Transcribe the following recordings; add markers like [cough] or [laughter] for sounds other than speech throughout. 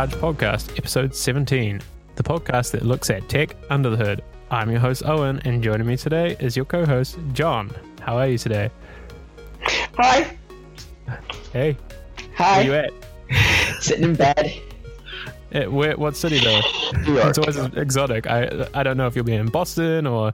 Charge Podcast, episode 17, the podcast that looks at tech under the hood. I'm your host, Owen, and joining me today is your co host, John. How are you today? Hi. Hey, Hi. where you at? Sitting in bed. Eh, where, what city, though? It's always exotic. I I don't know if you'll be in Boston or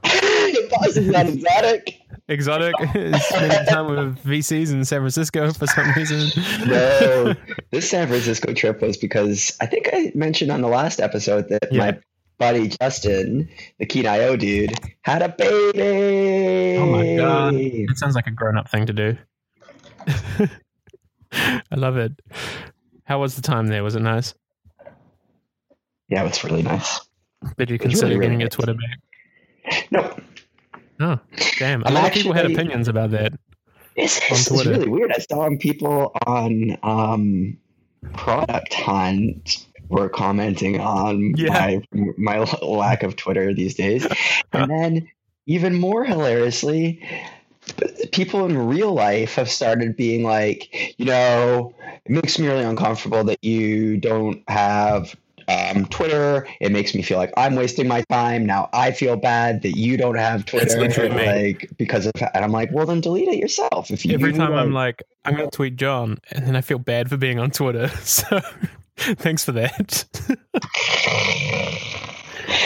Boston's not exotic. [laughs] exotic. [laughs] Spending time with VCs in San Francisco for some reason. No. [laughs] this San Francisco trip was because I think I mentioned on the last episode that Yeah. my buddy Justin, the Keen.io dude, had a baby. Oh my God. It sounds like a grown up thing to do. I love it. How was the time there? Was it nice? Yeah, it was really nice. Did you consider really, really getting your nice. Twitter back? No, Oh, damn. A I'm lot of people had opinions about that. it's, On it's, really weird. I saw people on um, Product Hunt were commenting on Yeah. my my lack of Twitter these days, [laughs] and then even more hilariously, people in real life have started being like, you know, it makes me really uncomfortable that you don't have. Um, Twitter, it makes me feel like I'm wasting my time. Now I feel bad that you don't have Twitter, like because of. And I'm like, well, then delete it yourself. If you Every time I'm like, I'm going to tweet John, and then I feel bad for being on Twitter. [laughs] So thanks for that. [laughs]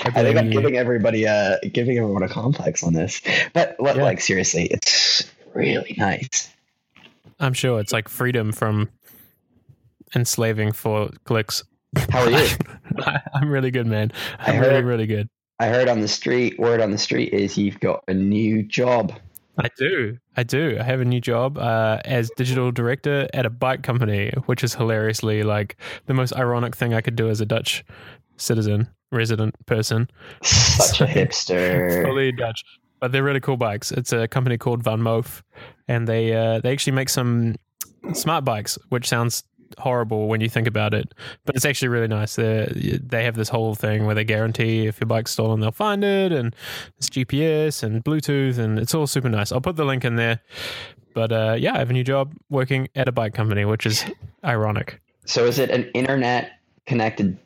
I think I'm giving everybody a giving everyone a complex on this. But Yeah. like seriously, it's really nice. I'm sure it's like freedom from enslaving for clicks. How are you? [laughs] I'm really good, man. I I'm really, heard- really good. I heard on the street, word on the street is you've got a new job. I do. I do. I have a new job uh, as digital director at a bike company, which is hilariously like the most ironic thing I could do as a Dutch citizen, resident person. Such a [laughs] hipster. Fully Dutch. But they're really cool bikes. It's a company called VanMoof, and they uh, they actually make some smart bikes, which sounds horrible when you think about it, but it's actually really nice. They they have this whole thing where they guarantee if your bike's stolen, they'll find it, and it's GPS and Bluetooth, and it's all super nice. I'll put the link in there. But uh, yeah, I have a new job working at a bike company, which is ironic. So is it an internet connected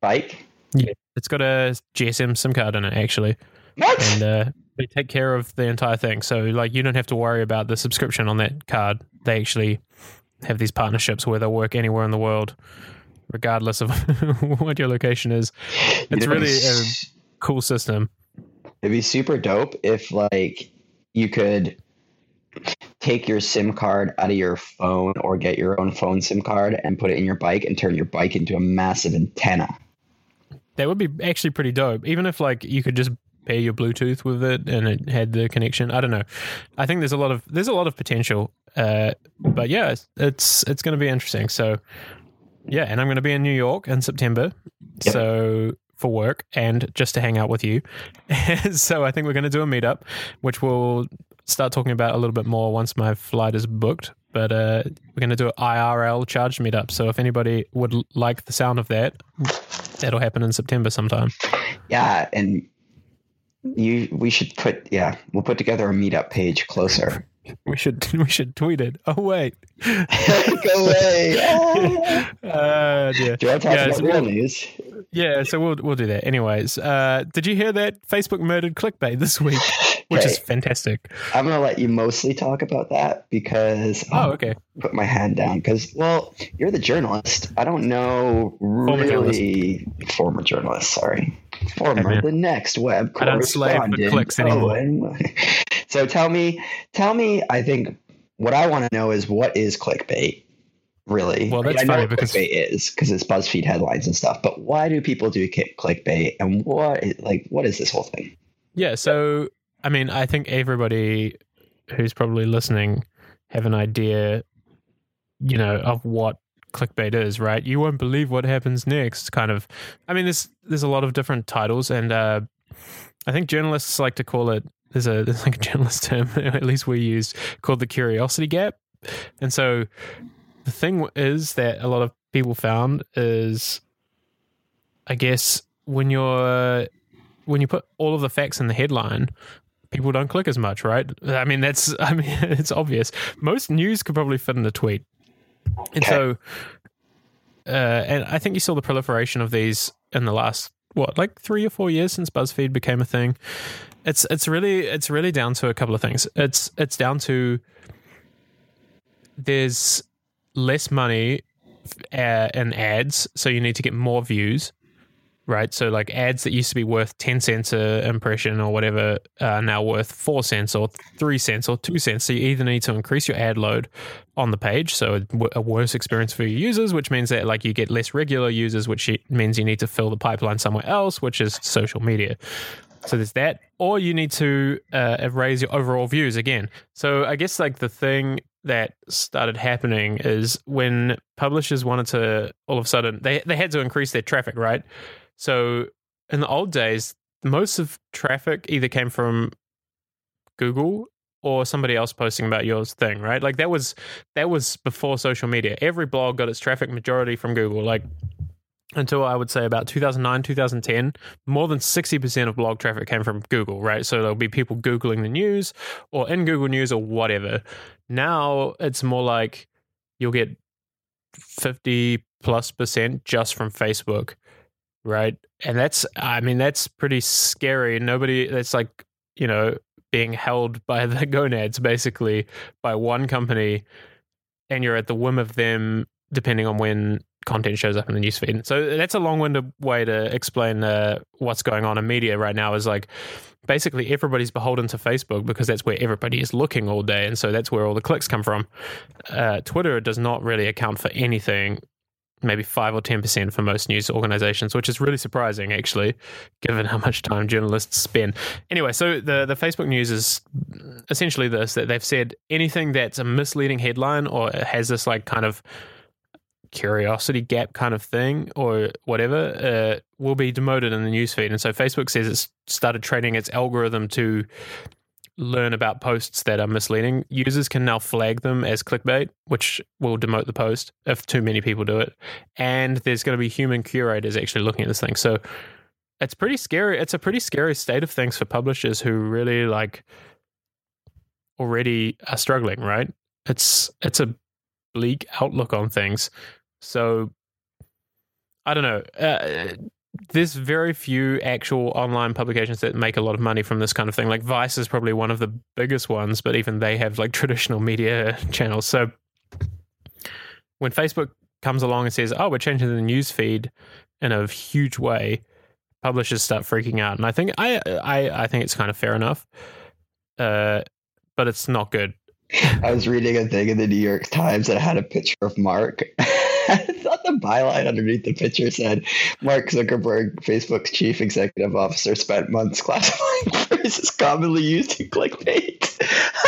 bike? Yeah, it's got a GSM SIM card in it, actually. What? and uh, they take care of the entire thing. So like you don't have to worry about the subscription on that card. They actually have these partnerships where they'll work anywhere in the world, regardless of [laughs] what your location is. It's really a cool system. It'd be super dope if like you could take your SIM card out of your phone or get your own phone SIM card and put it in your bike and turn your bike into a massive antenna. That would be actually pretty dope. Even if like you could just pair your Bluetooth with it and it had the connection. I don't know. I think there's a lot of there's a lot of potential. Uh, but yeah, it's it's, it's going to be interesting. So yeah, and I'm going to be in New York in September. Yep. So for work and just to hang out with you. [laughs] so I think we're going to do a meetup, which we'll start talking about a little bit more once my flight is booked. But uh, we're going to do an IRL charge meetup. So if anybody would like the sound of that, that'll happen in September sometime. Yeah, and you we should put yeah, we'll put together a meetup page closer. [laughs] We should [laughs] we should tweet it. Oh wait. Go away. [laughs] Uh, dear. Do to talk Yeah, about so real news? Yeah, so we'll we'll do that. Anyways, uh, did you hear that Facebook murdered clickbait this week, which is fantastic. I'm gonna let you mostly talk about that because Oh, I'll okay. put my hand down because well, you're the journalist. I don't know really former journalist. Sorry, former man. the next web I don't slave for correspondent. clicks oh, anymore. Owen. [laughs] so tell me, tell me. I think what I want to know is what is clickbait. Really? Well, I mean, that's I know funny what because- clickbait is because it's BuzzFeed headlines and stuff. But why do people do clickbait? And what, is, like, what is this whole thing? Yeah, so I mean, I think everybody who's probably listening have an idea, you know, of what clickbait is, right? You won't believe what happens next. Kind of. I mean, there's there's a lot of different titles, and uh, I think journalists like to call it. There's a [laughs] there's like a journalist term, [laughs] at least we use, called the curiosity gap, and so the thing is that a lot of people found is, I guess, when you're when you put all of the facts in the headline, people don't click as much, right? I mean, that's [laughs] I mean, it's obvious. Most news could probably fit in a tweet, and Okay. so uh, and I think you saw the proliferation of these in the last what like three or four years since BuzzFeed became a thing. It's it's really it's really down to a couple of things. It's it's down to there's less money uh, in ads, so you need to get more views right? So like ads that used to be worth 10 cents a impression or whatever are now worth 4 cents or 3 cents or 2 cents. So you either need to increase your ad load on the page, so a worse experience for your users, which means that like you get less regular users, which means you need to fill the pipeline somewhere else, which is social media. So there's that, or you need to uh, raise your overall views again. So I guess like the thing that started happening is when publishers wanted to all of a sudden they they had to increase their traffic, right? So in the old days, most of traffic either came from Google or somebody else posting about your thing, right? Like that was that was before social media. Every blog got its traffic majority from Google. Like until I would say about 2009, 2010, more than 60% of blog traffic came from Google, right? So there'll be people Googling the news or in Google News or whatever. Now it's more like you'll get 50 plus percent just from Facebook right? And that's, I mean, that's pretty scary. Nobody, that's like, you know, being held [laughs] by the gonads basically by one company, and you're at the whim of them depending on when content shows up in the newsfeed. So that's a long-winded way to explain uh, what's going on in media right now. Is like basically everybody's beholden to Facebook because that's where everybody is looking all day, and so that's where all the clicks come from. Uh, Twitter does not really account for anything maybe five or ten percent for most news organizations, which is really surprising, actually, given how much time journalists spend. Anyway, so the the Facebook news is essentially this: that they've said anything that's a misleading headline or has this like kind of curiosity gap kind of thing or whatever uh, will be demoted in the newsfeed. And so Facebook says it's started training its algorithm to learn about posts that are misleading, users can now flag them as clickbait, which will demote the post if too many people do it. And there's going to be human curators actually looking at this thing. So it's pretty scary. It's a pretty scary state of things for publishers who really like already are struggling, right? It's it's a bleak outlook on things. So I don't know. Uh, there's very few actual online publications that make a lot of money from this kind of thing. Like Vice is probably one of the biggest ones, but even they have like traditional media [laughs] channels. So when Facebook comes along and says, "Oh, we're changing the news feed in a huge way," publishers start freaking out, and I think I I, I think it's kind of fair enough, uh, but it's not good. [laughs] I was reading a thing in the New York Times that had a picture of Mark. [laughs] [laughs] I thought the byline underneath the picture said Mark Zuckerberg, Facebook's chief executive officer, spent months [laughs] classifying phrases commonly used in clickbait.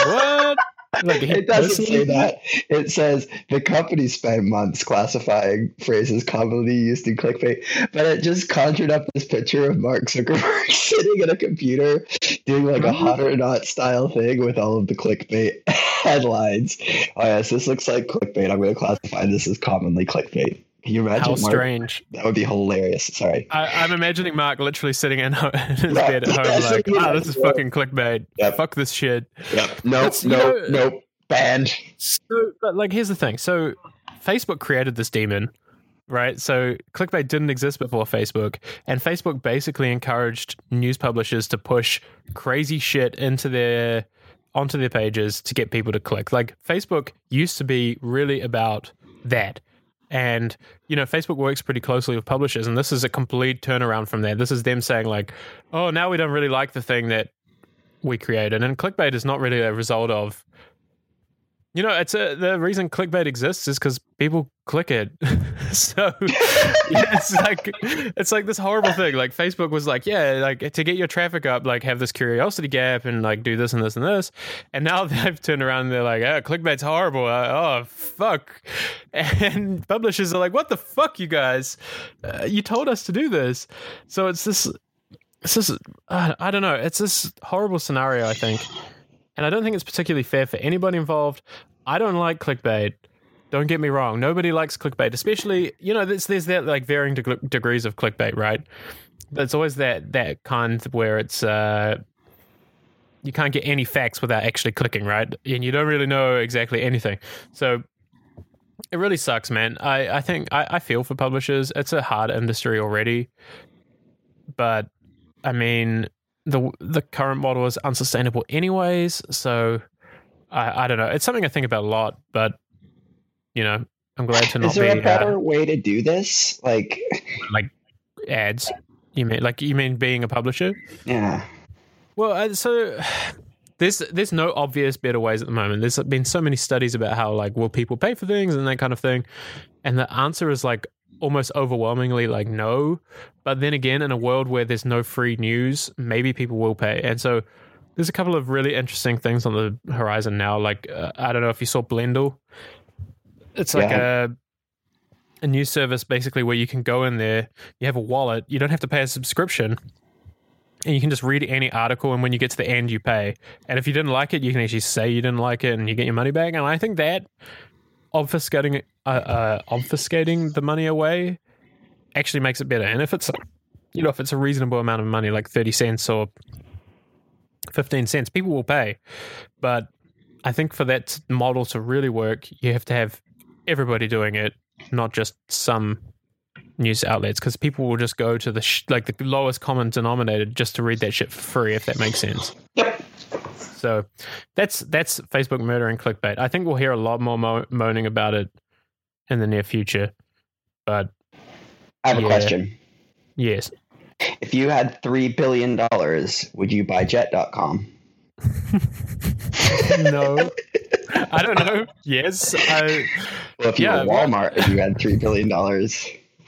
What? [laughs] Like it doesn't say that. It says the company spent months classifying phrases commonly used in clickbait, but it just conjured up this picture of Mark Zuckerberg [laughs] sitting at a computer doing like a hot or not style thing with all of the clickbait [laughs] headlines. Oh yes, this looks like clickbait. I'm going to classify this as commonly clickbait. Can you imagine? How Mark? strange. That would be hilarious. Sorry. I, am I'm imagining Mark literally sitting in, [laughs] his bed at home, yeah, like, ah, oh, this is fucking clickbait. Yep. Fuck this shit. Yep. Nope. Nope. nope. Banned. So, but like, here's the thing. So, Facebook created this demon, right? So, clickbait didn't exist before Facebook, and Facebook basically encouraged news publishers to push crazy shit into their onto their pages to get people to click. Like, Facebook used to be really about that and, you know, Facebook works pretty closely with publishers, and this is a complete turnaround from there. This is them saying, like, oh, now we don't really like the thing that we created. And clickbait is not really a result of you know, it's a, the reason clickbait exists is because people click it. [laughs] so [laughs] yeah, it's like it's like this horrible thing. Like Facebook was like, yeah, like to get your traffic up, like have this curiosity gap and like do this and this and this. And now [laughs] they've turned around and they're like, oh, clickbait's horrible. Uh, oh fuck. And publishers are like, what the fuck, you guys? Uh, you told us to do this. So it's this. It's this. Uh, I don't know. It's this horrible scenario. I think and I don't think it's particularly fair for anybody involved. I don't like clickbait. Don't get me wrong. Nobody likes clickbait, especially you know there's there's that like varying deg- degrees of clickbait, right? It's always that that kind where it's uh, you can't get any facts without actually clicking, right? And you don't really know exactly anything. So it really sucks, man. I, I think I, I feel for publishers. It's a hard industry already, but I mean the the current model is unsustainable anyways. So I, I don't know. It's something I think about a lot, but you know, I'm glad to not Is there be a better uh, way to do this? Like, like ads. You mean like you mean being a publisher? yeah, Well, uh, so [sighs] there's there's no obvious better ways at the moment. There's been so many studies about how like will people pay for things and that kind of thing, and the answer is like almost overwhelmingly like no. But then again, in a world where there's no free news, maybe people will pay. And so there's a couple of really interesting things on the horizon now. Like uh, I don't know if you saw Blendle. It's like a a news service basically where you can go in there, you have a wallet, you don't have to pay a subscription, and you can just read any article. And when you get to the end, you pay. And if you didn't like it, you can actually say you didn't like it, and you get your money back. And I think that obfuscating uh, uh, obfuscating the money away actually makes it better. And if it's you know if it's a reasonable amount of money, like thirty cents or fifteen cents, people will pay. But I think for that model to really work, you have to have everybody doing it, not just some news outlets, because people will just go to the sh- like the lowest common denominator just to read that shit for free, if that makes sense. Yep. So that's that's Facebook murdering clickbait. I think we'll hear a lot more mo- moaning about it in the near future. But I have a question. yes, If you had three billion dollars, would you buy Jet.com? [laughs] no, I don't know. Yes, I, Well, if you Yeah, were Walmart, if you had three billion dollars,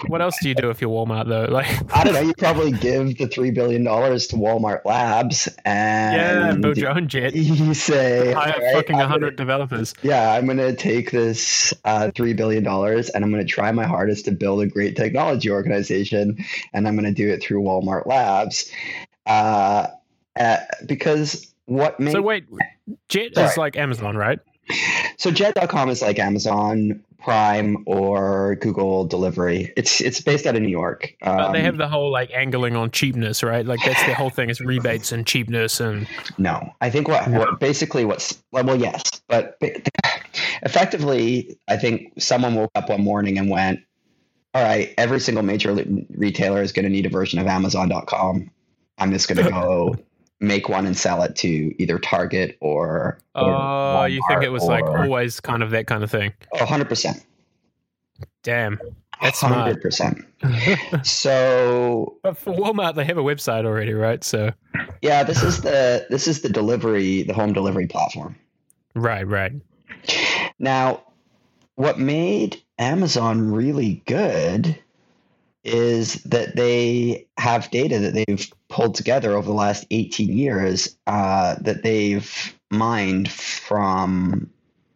what else do you do if you're Walmart though? [laughs] Like, I don't know. You probably give the three billion dollars to Walmart Labs, and yeah, and build your own jet. [laughs] you say, Hire fucking I'm gonna- hundred developers. yeah, I'm going to take this uh, $3 billion and I'm going to try my hardest to build a great technology organization. And I'm going to do it through Walmart Labs. Uh, uh, because what makes So wait, Jet Sorry. is like Amazon, right? So jet.com is like Amazon Prime or Google Delivery. It's it's based out of New York. Um, they have the whole like angling on cheapness, right? Like that's the whole thing is rebates and cheapness and No, I think what, what basically what's well, yes, but effectively, I think someone woke up one morning and went, "All right, every single major retailer is going to need a version of Amazon.com. I'm just going to go [laughs] make one and sell it to either Target or." oh, you think it was like always kind of that kind of thing? Oh, 100%. Damn, that's smart. 100%. [laughs] So but for Walmart, they have a website already, right? So yeah, this is the this is the delivery, the home delivery platform. right, right. Now, what made Amazon really good is that they have data that they've pulled together over the last 18 years uh, that they've mined from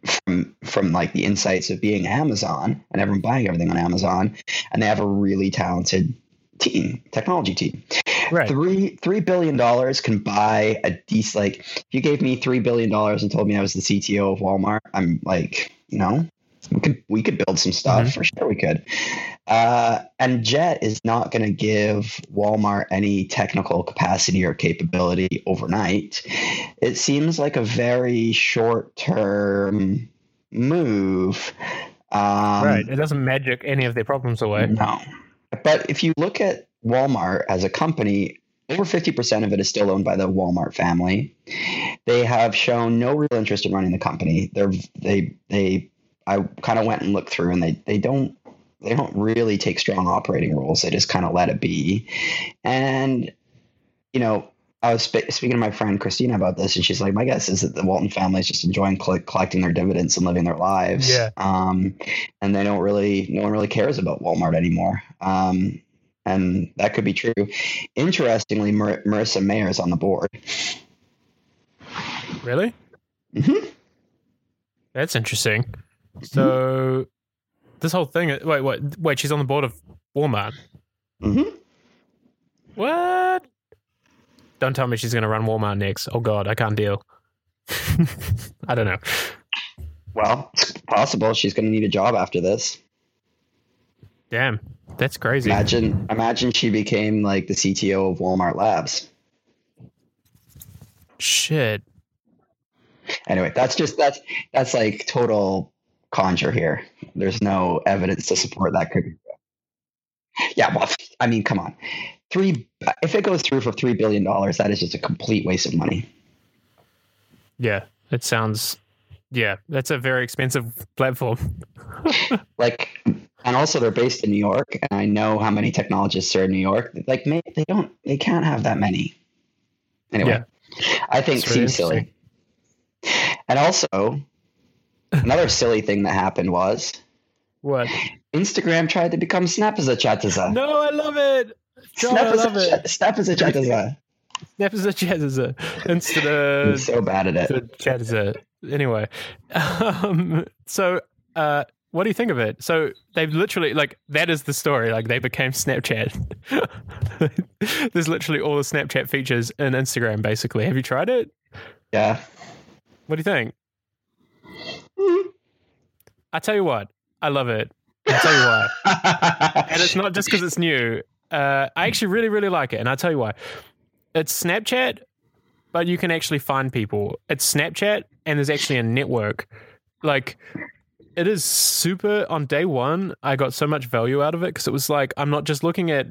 from from like the insights of being Amazon and everyone buying everything on Amazon, and they have a really talented team, technology team. Right. Three three billion dollars can buy a decent. Like, if you gave me three billion dollars and told me I was the CTO of Walmart, I'm like, you know, we could we could build some stuff for sure. We could. Uh, and Jet is not going to give Walmart any technical capacity or capability overnight. It seems like a very short term move. Um, right. It doesn't magic any of their problems away. no. But if you look at Walmart as a company, over 50% of it is still owned by the Walmart family. They have shown no real interest in running the company. They're they they I kind of went and looked through and they they don't they don't really take strong operating rules. They just kind of let it be. And you know, I was spe- speaking to my friend Christina about this, and she's like, "My guess is that the Walton family is just enjoying cl- collecting their dividends and living their lives." Yeah. Um, and they don't really, no one really cares about Walmart anymore. Um, and that could be true. Interestingly, Mar- Marissa Mayer is on the board. Really? Mhm. That's interesting. So this whole thing. Wait, wait, wait. She's on the board of Walmart. Mm-hmm. What? Don't tell me she's going to run Walmart next. Oh God, I can't deal. [laughs] I don't know. Well, it's possible she's going to need a job after this. Damn, that's crazy. Imagine, imagine she became like the CTO of Walmart Labs. Shit. Anyway, that's just that's that's like total conjure here. There's no evidence to support that could be. Yeah, well, I mean, come on. Three if it goes through for three billion dollars, that is just a complete waste of money. Yeah, it sounds yeah, that's a very expensive platform. [laughs] like and also they're based in New York and I know how many technologists are in New York. Like they don't they can't have that many. Anyway. Yeah. I think seems silly. And also another silly thing that happened was what? Instagram tried to become Snap as a chataza. No, I love it. God, Snap, I love a, it. Snap as a chataza. Snap as a chataza. Instead of I'm so bad at it. Chataza. Anyway, um, so uh, what do you think of it? So they've literally like that is the story. Like they became Snapchat. [laughs] There's literally all the Snapchat features in Instagram. Basically, have you tried it? Yeah. What do you think? I tell you what, I love it. I'll tell you why. [laughs] and it's not just because it's new. Uh, I actually really, really like it, and I'll tell you why. It's Snapchat, but you can actually find people. It's Snapchat, and there's actually a network. Like, it is super. On day one, I got so much value out of it because it was like I'm not just looking at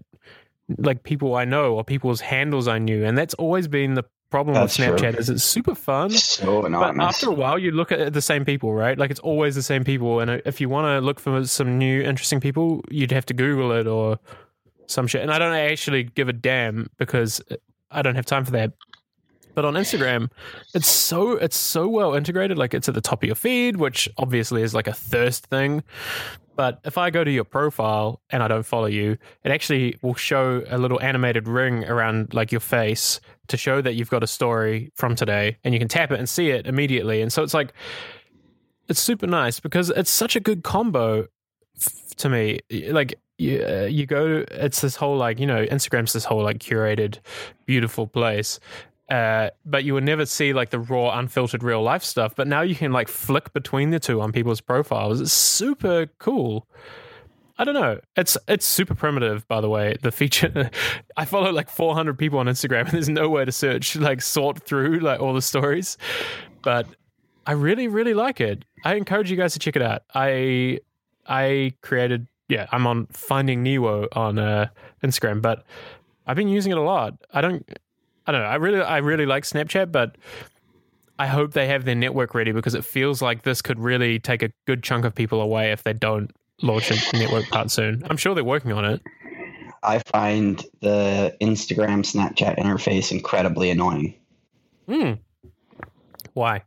like people I know or people's handles I knew, and that's always been the problem That's with Snapchat true. is it's super fun. So. But after a while, you look at the same people, right? Like it's always the same people. And if you want to look for some new interesting people, you'd have to Google it or some shit. And I don't actually give a damn because I don't have time for that. But on Instagram, it's so it's so well integrated. Like it's at the top of your feed, which obviously is like a thirst thing. But if I go to your profile and I don't follow you, it actually will show a little animated ring around like your face to show that you've got a story from today and you can tap it and see it immediately. And so it's like, it's super nice because it's such a good combo f- to me. Like, you, uh, you go, it's this whole like, you know, Instagram's this whole like curated, beautiful place. Uh, but you would never see like the raw, unfiltered real life stuff. But now you can like flick between the two on people's profiles. It's super cool. I don't know. It's it's super primitive, by the way. The feature, [laughs] I follow like 400 people on Instagram, and there's nowhere to search, like sort through like all the stories. But I really, really like it. I encourage you guys to check it out. I I created, yeah, I'm on Finding Nemo on uh, Instagram, but I've been using it a lot. I don't, I don't know. I really, I really like Snapchat, but I hope they have their network ready because it feels like this could really take a good chunk of people away if they don't launch a network part soon. I'm sure they're working on it. I find the Instagram Snapchat interface incredibly annoying. Hmm. Why?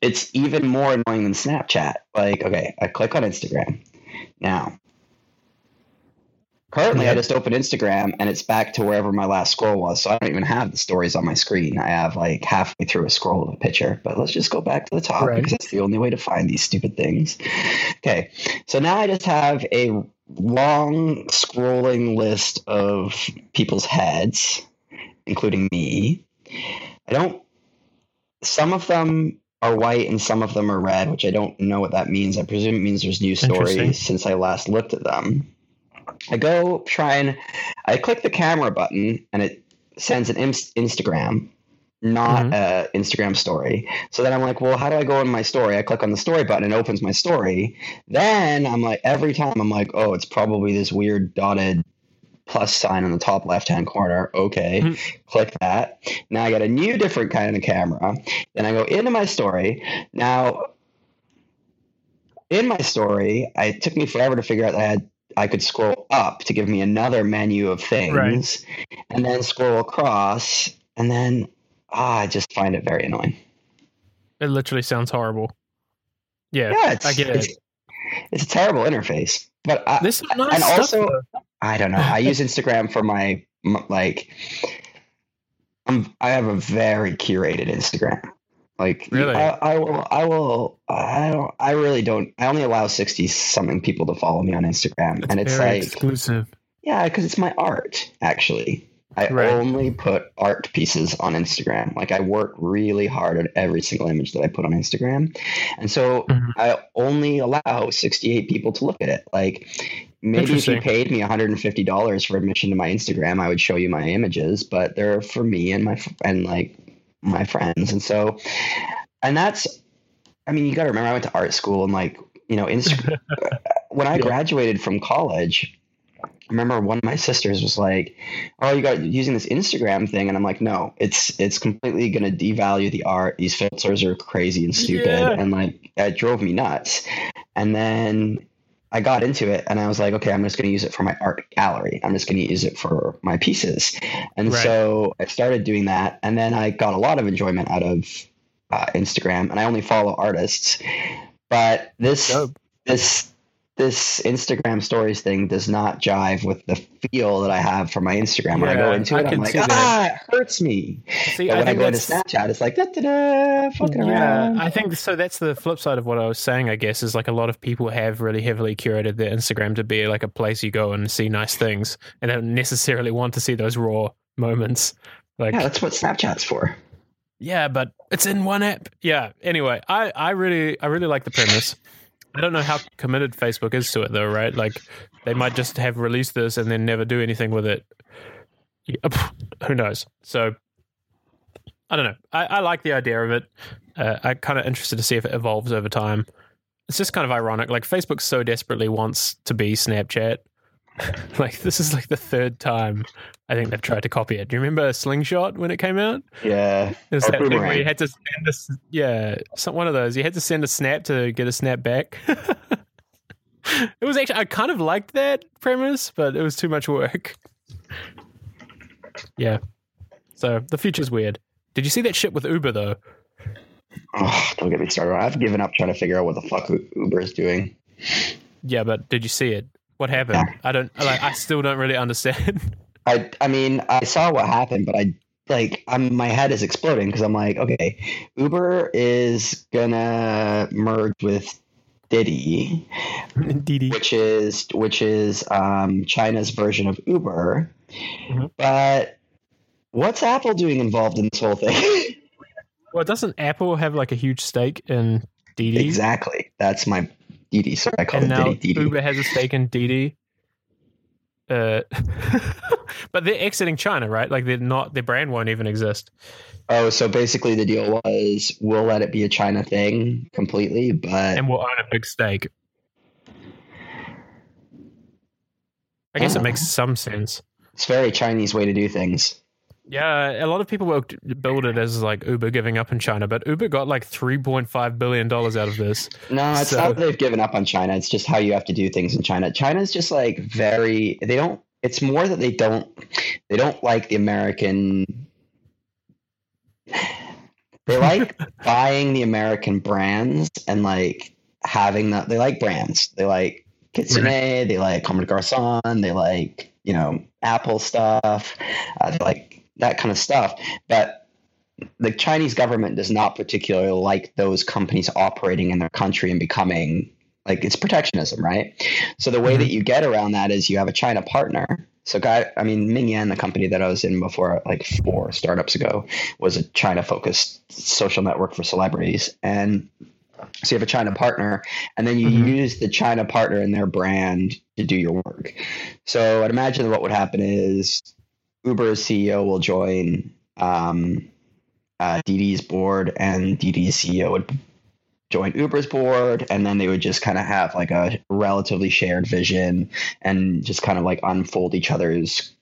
It's even more annoying than Snapchat. Like, okay, I click on Instagram. Now, Currently, I just open Instagram and it's back to wherever my last scroll was. So I don't even have the stories on my screen. I have like halfway through a scroll of a picture. But let's just go back to the top right. because it's the only way to find these stupid things. Okay. So now I just have a long scrolling list of people's heads, including me. I don't, some of them are white and some of them are red, which I don't know what that means. I presume it means there's new stories since I last looked at them. I go try and I click the camera button and it sends an Instagram, not mm-hmm. a Instagram story. So then I'm like, well, how do I go in my story? I click on the story button and it opens my story. Then I'm like, every time I'm like, oh, it's probably this weird dotted plus sign in the top left hand corner. Okay, mm-hmm. click that. Now I got a new different kind of camera. Then I go into my story. Now in my story, it took me forever to figure out that I had I could scroll up to give me another menu of things right. and then scroll across and then ah, I just find it very annoying. It literally sounds horrible. Yeah, yeah I get it. It's, it's, a terrible interface. But I, this nice and also though. I don't know. I [laughs] use Instagram for my, my like I'm I have a very curated Instagram. Like really, I, I, will, I will, I don't, I really don't. I only allow sixty something people to follow me on Instagram, That's and it's like exclusive. Yeah, because it's my art. Actually, I right. only put art pieces on Instagram. Like I work really hard at every single image that I put on Instagram, and so mm-hmm. I only allow sixty-eight people to look at it. Like maybe if you paid me $150 for admission to my Instagram, I would show you my images, but they're for me and my and like my friends. And so, and that's I mean, you got to remember, I went to art school and like, you know, [laughs] when I Yeah. graduated from college, I remember one of my sisters was like, "Oh, you got using this Instagram thing," and I'm like, "No, it's it's completely going to devalue the art. These filters are crazy and stupid, Yeah. and like it drove me nuts." And then I got into it, and I was like, "Okay, I'm just going to use it for my art gallery. I'm just going to use it for my pieces." And Right. so I started doing that, and then I got a lot of enjoyment out of uh, Instagram, and I only follow artists. But this Dope. this this Instagram stories thing does not jive with the feel that I have for my Instagram. When I go into it, I'm like, see that. ah, it hurts me. See, But I when I go into Snapchat, it's like da da da, fucking around. I think so. That's the flip side of what I was saying. I guess is like a lot of people have really heavily curated their Instagram to be like a place you go and see nice things, and they don't necessarily want to see those raw moments. Like, yeah, that's what Snapchat's for. Yeah, but it's in one app. Yeah. Anyway, I, I really I really like the premise. I don't know how committed Facebook is to it though, right? Like they might just have released this and then never do anything with it. Yeah, [sighs] Who knows? So I don't know. I, I like the idea of it. Uh, I'm kind of interested to see if it evolves over time. It's just kind of ironic. Like Facebook so desperately wants to be Snapchat. [laughs] like this is like the third time I think they've tried to copy it. Do you remember Slingshot when it came out? Yeah, There's Or that thing where you had to send a, yeah, some one of those. You had to send a snap to get a snap back. [laughs] it was actually I kind of liked that premise, but it was too much work. Yeah. So the future's weird. Did you see that shit with Uber though? oh, don't get me started. I've given up trying to figure out what the fuck Uber is doing. Yeah, but did you see it? What happened? I don't like I still don't really understand. [laughs] I I mean, I saw what happened, but I like I'm my head is exploding because I'm like, okay, Uber is gonna merge with Didi, [laughs] Didi. which is which is um, China's version of Uber. Mhm. But what's Apple doing involved in this whole thing? [laughs] Well, doesn't Apple have like a huge stake in Didi? exactly. That's my Didi. So I call and it now Didi Didi. Uber has a stake in Didi. Uh, [laughs] but they're exiting China, right? Like they're not. Their brand won't even exist. Oh, so basically the deal was we'll let it be a China thing completely, but and we'll own a big stake. I guess it makes some sense. it's a very Chinese way to do things. Yeah, a lot of people will build it as like Uber giving up in China, but Uber got like three point five billion dollars out of this. No, it's So- not that they've given up on China. It's just how you have to do things in China. China's just like very they don't it's more that they don't they don't like the American they like [laughs] buying the American brands and like having that. they like brands. They like Kitsune, they like Comme des Garçons, they like, you know, Apple stuff, uh, they like that kind of stuff. But the Chinese government does not particularly like those companies operating in their country and becoming like it's protectionism, right? So the way Mhm. that you get around that is you have a China partner. So, guy, I mean, Mingyan, the company that I was in before, like four startups ago, was a China-focused social network for celebrities, and so you have a China partner, and then you Mhm. use the China partner and their brand to do your work. So I'd imagine what would happen is Uber's CEO will join um, uh, Didi's board, and Didi's CEO would join Uber's board, and then they would just kind of have like a relatively shared vision and just kind of like unfold each other's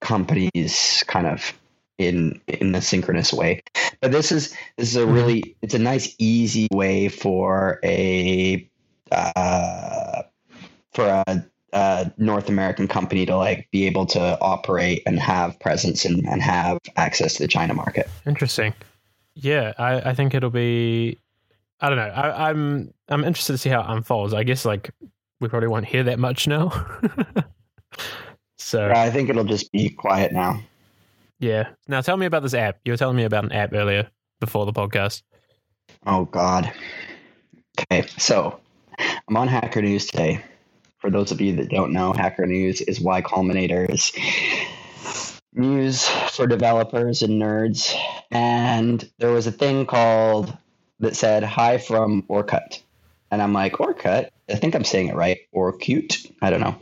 companies kind of in in a synchronous way. But this is this is a Mhm. really it's a nice easy way for a uh, for a, a North American company to like be able to operate and have presence and, and have access to the China market. Interesting. Yeah, I, I think it'll be. I don't know. I, I'm I'm interested to see how it unfolds. I guess like we probably won't hear that much now. [laughs] so I think it'll just be quiet now. yeah. Now tell me about this app. You were telling me about an app earlier before the podcast. Oh God. Okay, so I'm on Hacker News today. For those of you that don't know, Hacker News is Y Combinator's news for developers and nerds. And there was a thing called that said "Hi from Orkut," and I'm like Orkut. I think I'm saying it right, or cute. I don't know.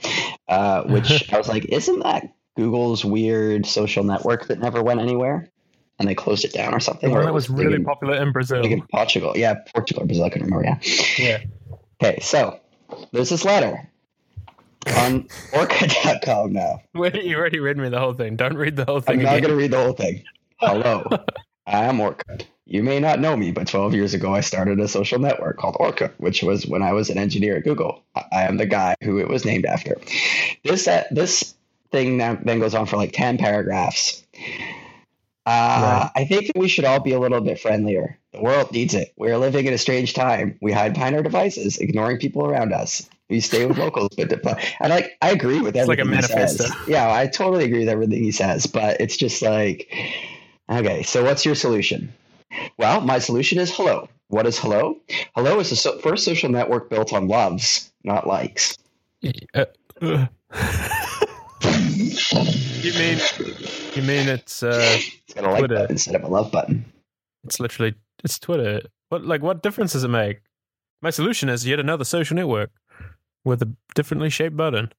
Uh, which [laughs] I was like, isn't that Google's weird social network that never went anywhere? and they closed it down or The something. one that it was really in- popular in Brazil. in Portugal. Yeah, Portugal Brazil. I couldn't remember. Yeah. Yeah. Okay, so there's this letter on orkut.com now. [laughs] Wait, you already read me the whole thing. Don't read the whole thing. I'm not going to read the whole thing. Hello, [laughs] I am Orkut. You may not know me, but 12 years ago, I started a social network called Orkut, which was when I was an engineer at Google. I am the guy who it was named after. This uh, this thing now, then goes on for like 10 paragraphs. Uh, I think that we should all be a little bit friendlier. The world needs it. We are living in a strange time. We hide behind our devices, ignoring people around us. We stay with locals, but and like I agree with It's like a everything he says. manifesto. Yeah, I totally agree with everything he says, but it's just like, okay, so what's your solution? Well, my solution is hello. What is hello? Hello is the so- first social network built on loves, not likes. Uh, [laughs] uh. you mean you mean it's uh It's got a like Twitter. button instead of a love button. it's literally it's Twitter. What like what difference does it make? My solution is yet another social network with a differently shaped button.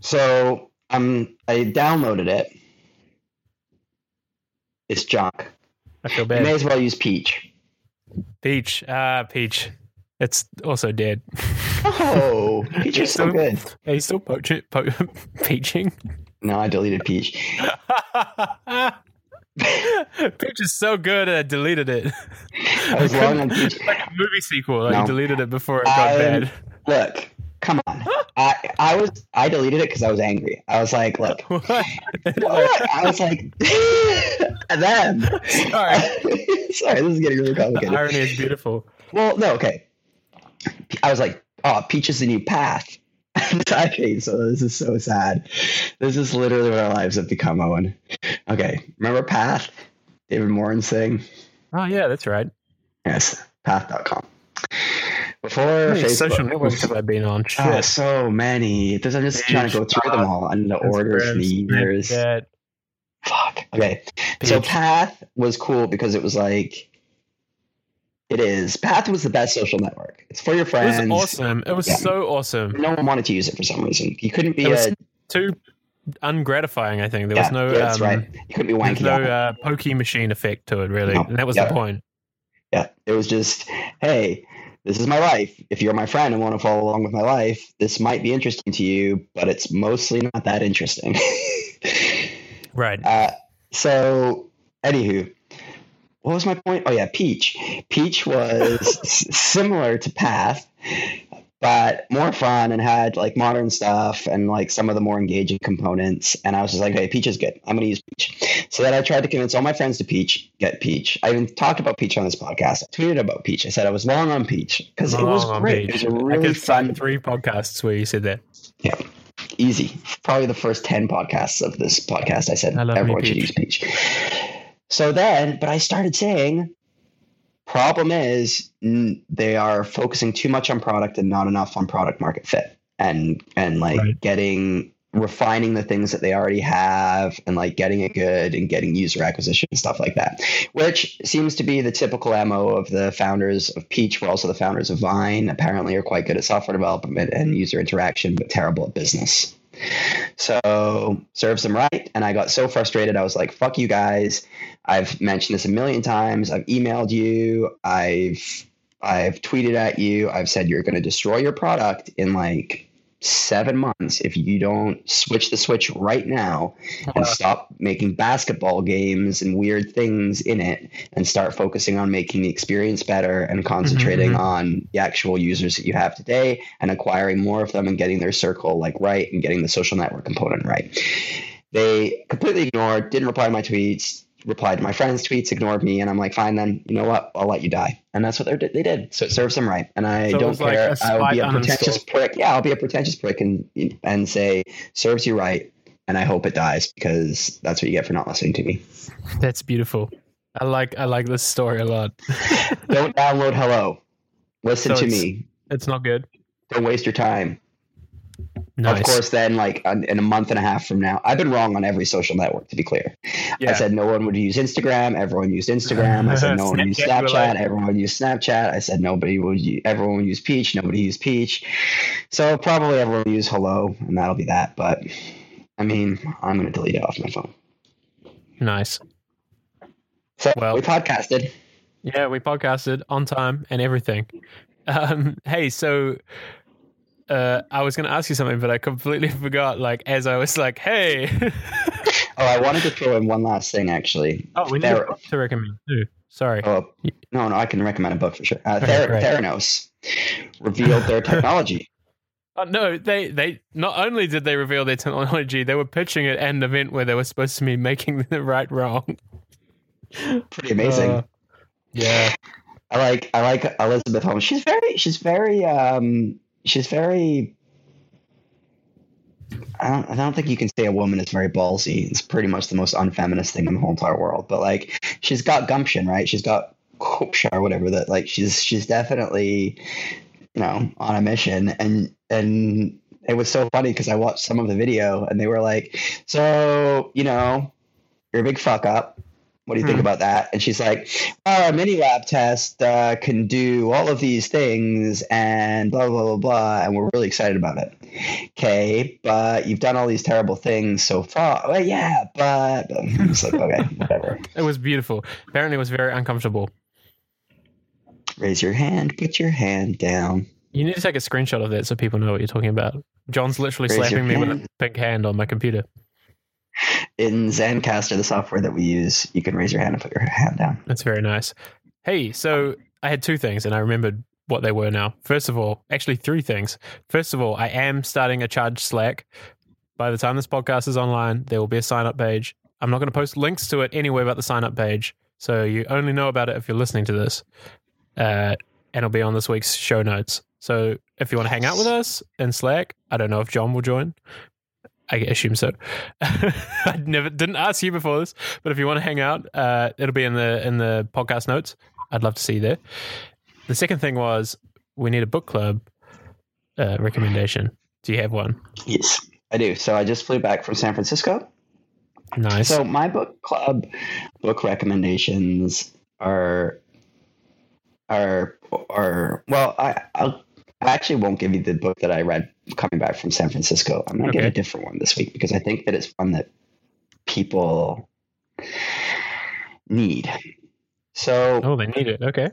So um, I downloaded it. It's junk. I feel You may as well use Peach. Peach, ah, Peach. It's also dead. Oh, [laughs] Peach is so good. Are you still poaching, po- [laughs] peaching? No, I deleted Peach. [laughs] Peach is so good, I deleted it. I was long on Peach. like a movie sequel. Like No. you deleted it before it got I- bad. Look, come on. I I was I deleted it because I was angry. I was like, look, [laughs] What? what? I was like, [laughs] then. Sorry. [laughs] Sorry, this is getting really complicated. Irony is beautiful. Well, no, okay. I was like, oh, Peach is the new path. okay, so this is so sad. This is literally what our lives have become, Owen. Okay, remember Path? David Morin's thing? Oh yeah, that's right. Yes, path.com. Before How many Facebook. social networks have I been on? Shit. Ah, so many. Because I'm just trying to go through them all in the order for the years. Snapchat, Fuck. Okay. So Path was cool because it was like it is. Path was the best social network. It's for your It friends. was awesome. It was Yeah. so awesome. No one wanted to use it for some reason. You couldn't be It was a Too ungratifying. I think there yeah, was no. yeah, that's um, right. You couldn't be wanky. no uh, pokey machine effect to it, really, No. and that was the point. Yeah, it was just, hey, this is my life. If you're my friend and want to follow along with my life, this might be interesting to you, but it's mostly not that interesting. [laughs] Right. Uh, so, anywho, what was my point? Oh yeah, Peach. Peach was [laughs] s- similar to Path, but more fun and had like modern stuff and like some of the more engaging components. And I was just like, hey, Peach is good. I'm gonna use Peach. So then I tried to convince all my friends to Peach, get Peach. I even talked about Peach on this podcast. I tweeted about Peach. I said I was long on Peach because it was great. Peach. It was a I really could fun, three podcasts where you said that. Yeah. Easy. Probably the first 10 podcasts of this podcast, I said I everyone should use Peach. So then, but I started saying, problem is n- they are focusing too much on product and not enough on product market fit and, and like Right. getting, refining the things that they already have and like getting it good and getting user acquisition and stuff like that, which seems to be the typical MO of the founders of Peach, we're also the founders of Vine apparently are quite good at software development and user interaction, but terrible at business. So serves them right. And I got so frustrated. I was like, fuck you guys. I've mentioned this a million times. I've emailed you. I've I've tweeted at you. I've said you're gonna destroy your product in like seven months if you don't switch the switch right now and stop making basketball games and weird things in it and start focusing on making the experience better and concentrating Mhm. on the actual users that you have today and acquiring more of them and getting their circle like right and getting the social network component right. They completely ignored, didn't reply to my tweets, replied to my friends' tweets, ignored me, and I'm like, fine then, you know what? I'll let you die. And that's what they they did. So it serves them right. And I So don't was like care. a I'll be a pretentious uninstall. prick. Yeah, I'll be a pretentious prick and and say serves you right. And I hope it dies because that's what you get for not listening to me. That's beautiful. I like I like this story a lot. Don't download Hello. Listen So to me. It's not good. Don't waste your time. Nice. Of course, then, like in a month and a half from now, I've been wrong on every social network, to be clear. Yeah. I said no one would use Instagram. Everyone used Instagram. I said no one would use [laughs] Snapchat, you were Snapchat. like- Everyone used Snapchat. I said nobody would. Use, everyone would use Peach. Nobody used Peach. So probably everyone will use Hello, and that'll be that. But I mean, I'm going to delete it off my phone. Nice. So Well- we podcasted. Yeah, we podcasted on time and everything. [laughs] Um, hey, so uh, I was going to ask you something, but I completely [laughs] forgot. Like as I was like, "Hey," [laughs] Oh, I wanted to throw in one last thing actually. oh, we need There- a book to recommend too. Sorry. Oh, no, no, I can recommend a book for sure. Uh, Okay, Ther- great. Theranos revealed their [laughs] technology. Oh, no, they they not only did they reveal their technology, they were pitching it at an event where they were supposed to be making the right wrong. Pretty amazing. Uh, yeah. I like I like Elizabeth Holmes. She's very she's very um she's very I don't I don't think you can say a woman is very ballsy. It's pretty much the most unfeminist thing in the whole entire world. But like she's got gumption, right? She's got kopsha or whatever that like she's she's definitely you know on a mission and and it was so funny because I watched some of the video and they were like, so you know, you're a big fuck up. What do you think Hmm. about that? And she's like, our mini lab test uh, can do all of these things and blah, blah, blah, blah. And we're really excited about it. Okay, but you've done all these terrible things so far. Well, yeah, but [laughs] like, okay, whatever. It was beautiful. Apparently, it was very uncomfortable. Raise your hand, put your hand down. You need to take a screenshot of that so people know what you're talking about. John's literally Raise slapping me with a hand. pink hand on my computer. In Zencastr, the software that we use, you can raise your hand and put your hand down. That's very nice. Hey, so I had two things and I remembered what they were now. First of all, actually, three things. First of all, I am starting a charge Slack. By the time this podcast is online, there will be a sign up page. I'm not going to post links to it anywhere but the sign up page. So you only know about it if you're listening to this. Uh, and it'll be on this week's show notes. So if you want to hang out with us in Slack, I don't know if John will join. I assume so. [laughs] I never didn't ask you before this, but if you want to hang out, uh, it'll be in the in the podcast notes. I'd love to see you there. The second thing was we need a book club uh, recommendation. Do you have one? Yes, I do. So I just flew back from San Francisco. Nice. So my book club book recommendations are are are well, I I'll, I actually won't give you the book that I read coming back from San Francisco. I'm going to give Okay. a different one this week because I think that it's one that people need. So oh, they need it. Okay.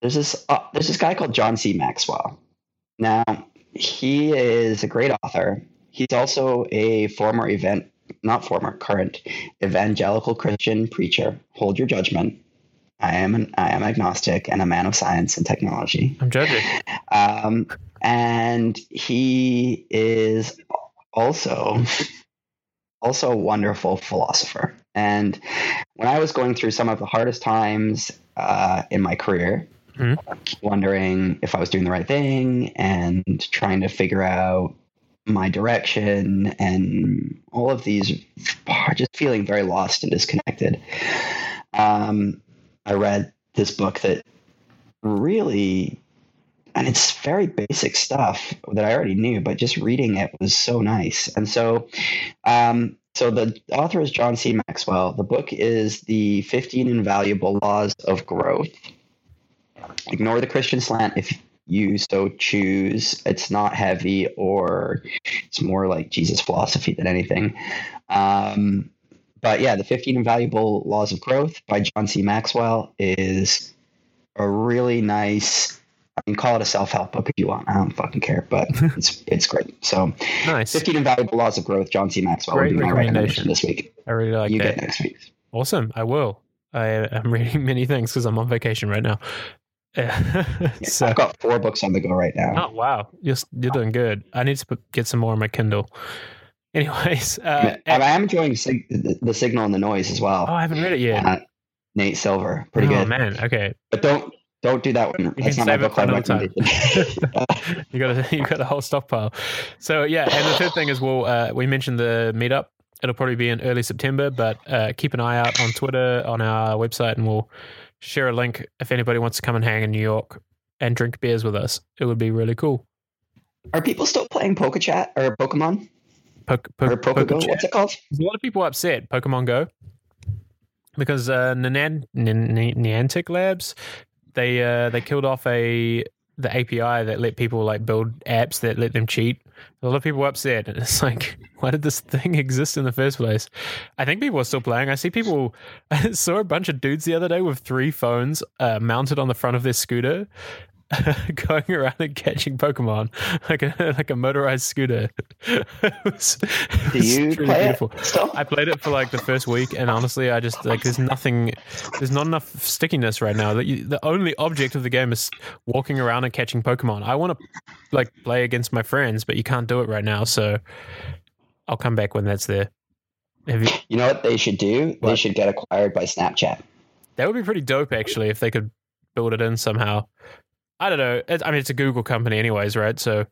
there's this uh, there's this guy called John C. Maxwell. Now he is a great author. He's also a former event, not former, current evangelical Christian preacher. Hold your judgment. I am an I am agnostic and a man of science and technology. I'm judging. Um, and he is also also a wonderful philosopher. And when I was going through some of the hardest times uh, in my career, Mhm. wondering if I was doing the right thing and trying to figure out my direction and all of these, are just feeling very lost and disconnected. Um, I read this book that really and it's very basic stuff that I already knew, but just reading it was so nice. And so, um, so the author is John C. Maxwell. The book is the 15 Invaluable Laws of Growth. Ignore the Christian slant if you so choose. It's not heavy or it's more like Jesus philosophy than anything. Um, but yeah, the 15 Invaluable Laws of Growth by John C. Maxwell is a really nice. I can call it a self-help book if you want. I don't fucking care, but [laughs] it's it's great. So, Nice. 15 Invaluable Laws of Growth, John C. Maxwell Great would be my recommendation. recommendation this week. I really like you that. get next week. Awesome. I will. I am reading many things because I'm on vacation right now. [laughs] Yeah, so, I've got four books on the go right now. oh wow, you're you're doing good. I need to put, get some more on my Kindle. Anyways, uh, I, I am enjoying sig- the, the signal and the noise as well. oh, I haven't read it yet. Uh, Nate Silver, pretty oh good. man, okay. But don't don't do that one. That's can not my save it book for club recommendation. [laughs] [laughs] you got a you got a whole stockpile. So yeah, and the third thing is, well, uh, we mentioned the meetup. It'll probably be in early September, but uh, keep an eye out on Twitter, on our website, and we'll share a link if anybody wants to come and hang in New York and drink beers with us. It would be really cool. Are people still playing Pokechat or Pokemon Poke, poke, or Pokego? Pokechat. What's it called? There's a lot of people upset Pokemon Go because uh, Nian- Nian- Niantic Labs they uh, they killed off a the API that let people like build apps that let them cheat A lot of people were upset, and [laughs] it's like, why did this thing [laughs] exist in the first place? I think people are still playing. I see people. [laughs] I saw a bunch of dudes the other day with three phones uh, mounted on the front of their scooter, [laughs] going around and catching Pokemon [laughs] like a like a motorized scooter. [laughs] it was, it Do you really play beautiful. it still? I played it for like the first week, and honestly, I just like there's nothing, there's not enough stickiness right now. The, the only object of the game is walking around and catching Pokemon. I want to like play against my friends, but you can't do it right now. So I'll come back when that's there. Have you, You know what they should do? They should get acquired by Snapchat. that would be pretty dope, actually, if they could build it in somehow. I don't know. It, I mean, it's a Google company, anyways, right? So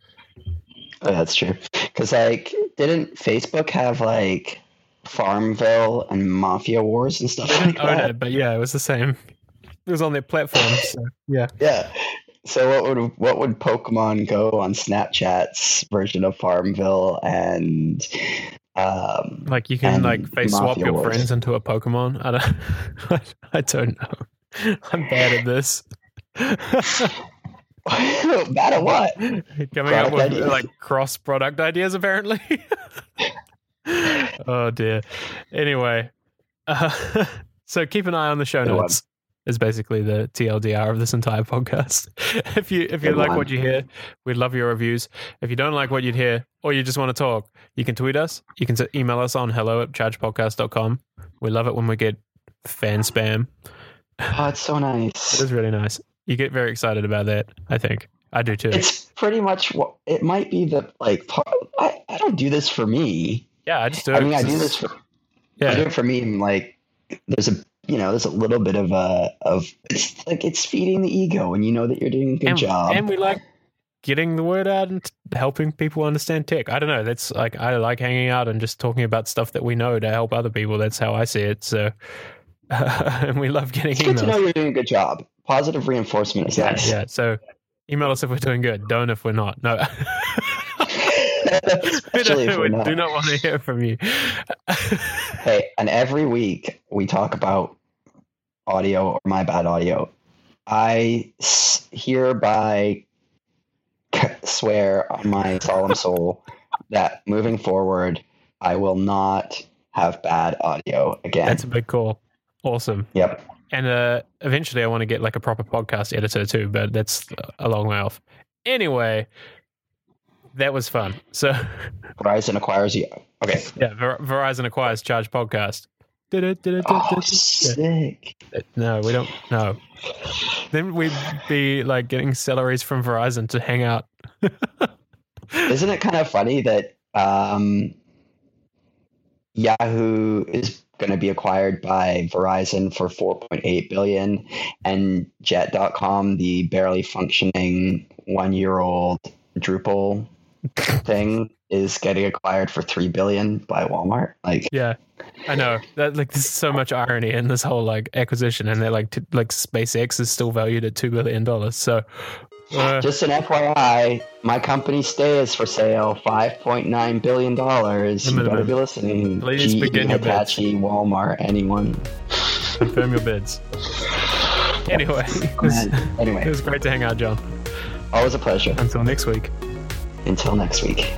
Oh, that's true. Because like, didn't Facebook have like Farmville and Mafia Wars and stuff like own that? it, but yeah, it was the same. It was on their platform. [laughs] So yeah. Yeah. So what would what would Pokemon Go on Snapchat's version of Farmville and um, Like you can like face swap your Wars. friends into a Pokemon. I don't. [laughs] I don't know. I'm bad at this. [laughs] [laughs] bad at what? [laughs] Coming up with ideas. like cross product ideas, apparently. [laughs] oh dear. Anyway, uh, so keep an eye on the show Good one. notes. Is basically the TLDR of this entire podcast. if you if you Good like one. what you hear, we'd love your reviews. If you don't like what you'd hear, or you just want to talk, you can tweet us. You can email us on hello at chargepodcast.com. We love it when we get fan spam. Oh, it's so It nice. is really nice. You get very excited about that. I think I do too. It's pretty much what it might be the like. part- I, I don't do this for me. yeah, I just do. It I mean, I do this for I do it for me. And like, there's a you know, there's a little bit of a of it's like it's feeding the ego, and you know that you're doing a good and, job. and we like getting the word out and helping people understand tech. I don't know. That's like I like hanging out and just talking about stuff that we know to help other people. That's how I see it. So, [laughs] and we love getting it's good to know emails. you're doing a good job. Positive reinforcement is Yeah, nice. yeah. So, email us if we're doing good. Don't if we're not. No. [laughs] we, Especially don't, if we we're not. do not want to hear from you. Hey, and every week we talk about audio or my bad audio. I s- hereby c- swear on my solemn soul that moving forward, I will not have bad audio again. That's a big call. Awesome. yep. And uh, eventually, I want to get like a proper podcast editor too, but that's a long way off. Anyway, that was fun. So, [laughs] Verizon acquires you. Okay. yeah, Ver- Verizon acquires Charge Podcast. Oh, sick. No, we don't. No. Then we'd be like getting salaries from Verizon to hang out. [laughs] Isn't it kind of funny that um, Yahoo is going to be acquired by Verizon for 4.8 billion and jet.com the barely functioning 1-year-old Drupal [laughs] thing is getting acquired for 3 billion by Walmart like Yeah, I know. That like there's so much irony in this whole like acquisition, and they're like t- like SpaceX is still valued at two billion dollars. So, uh, just an FYI my company stay is for sale 5.9 billion dollars you better be listening Please GE, begin your bids. Walmart anyone confirm your bids. Anyway, it was, Man, it was great to hang out, John. always a pleasure Until next week. Until next week.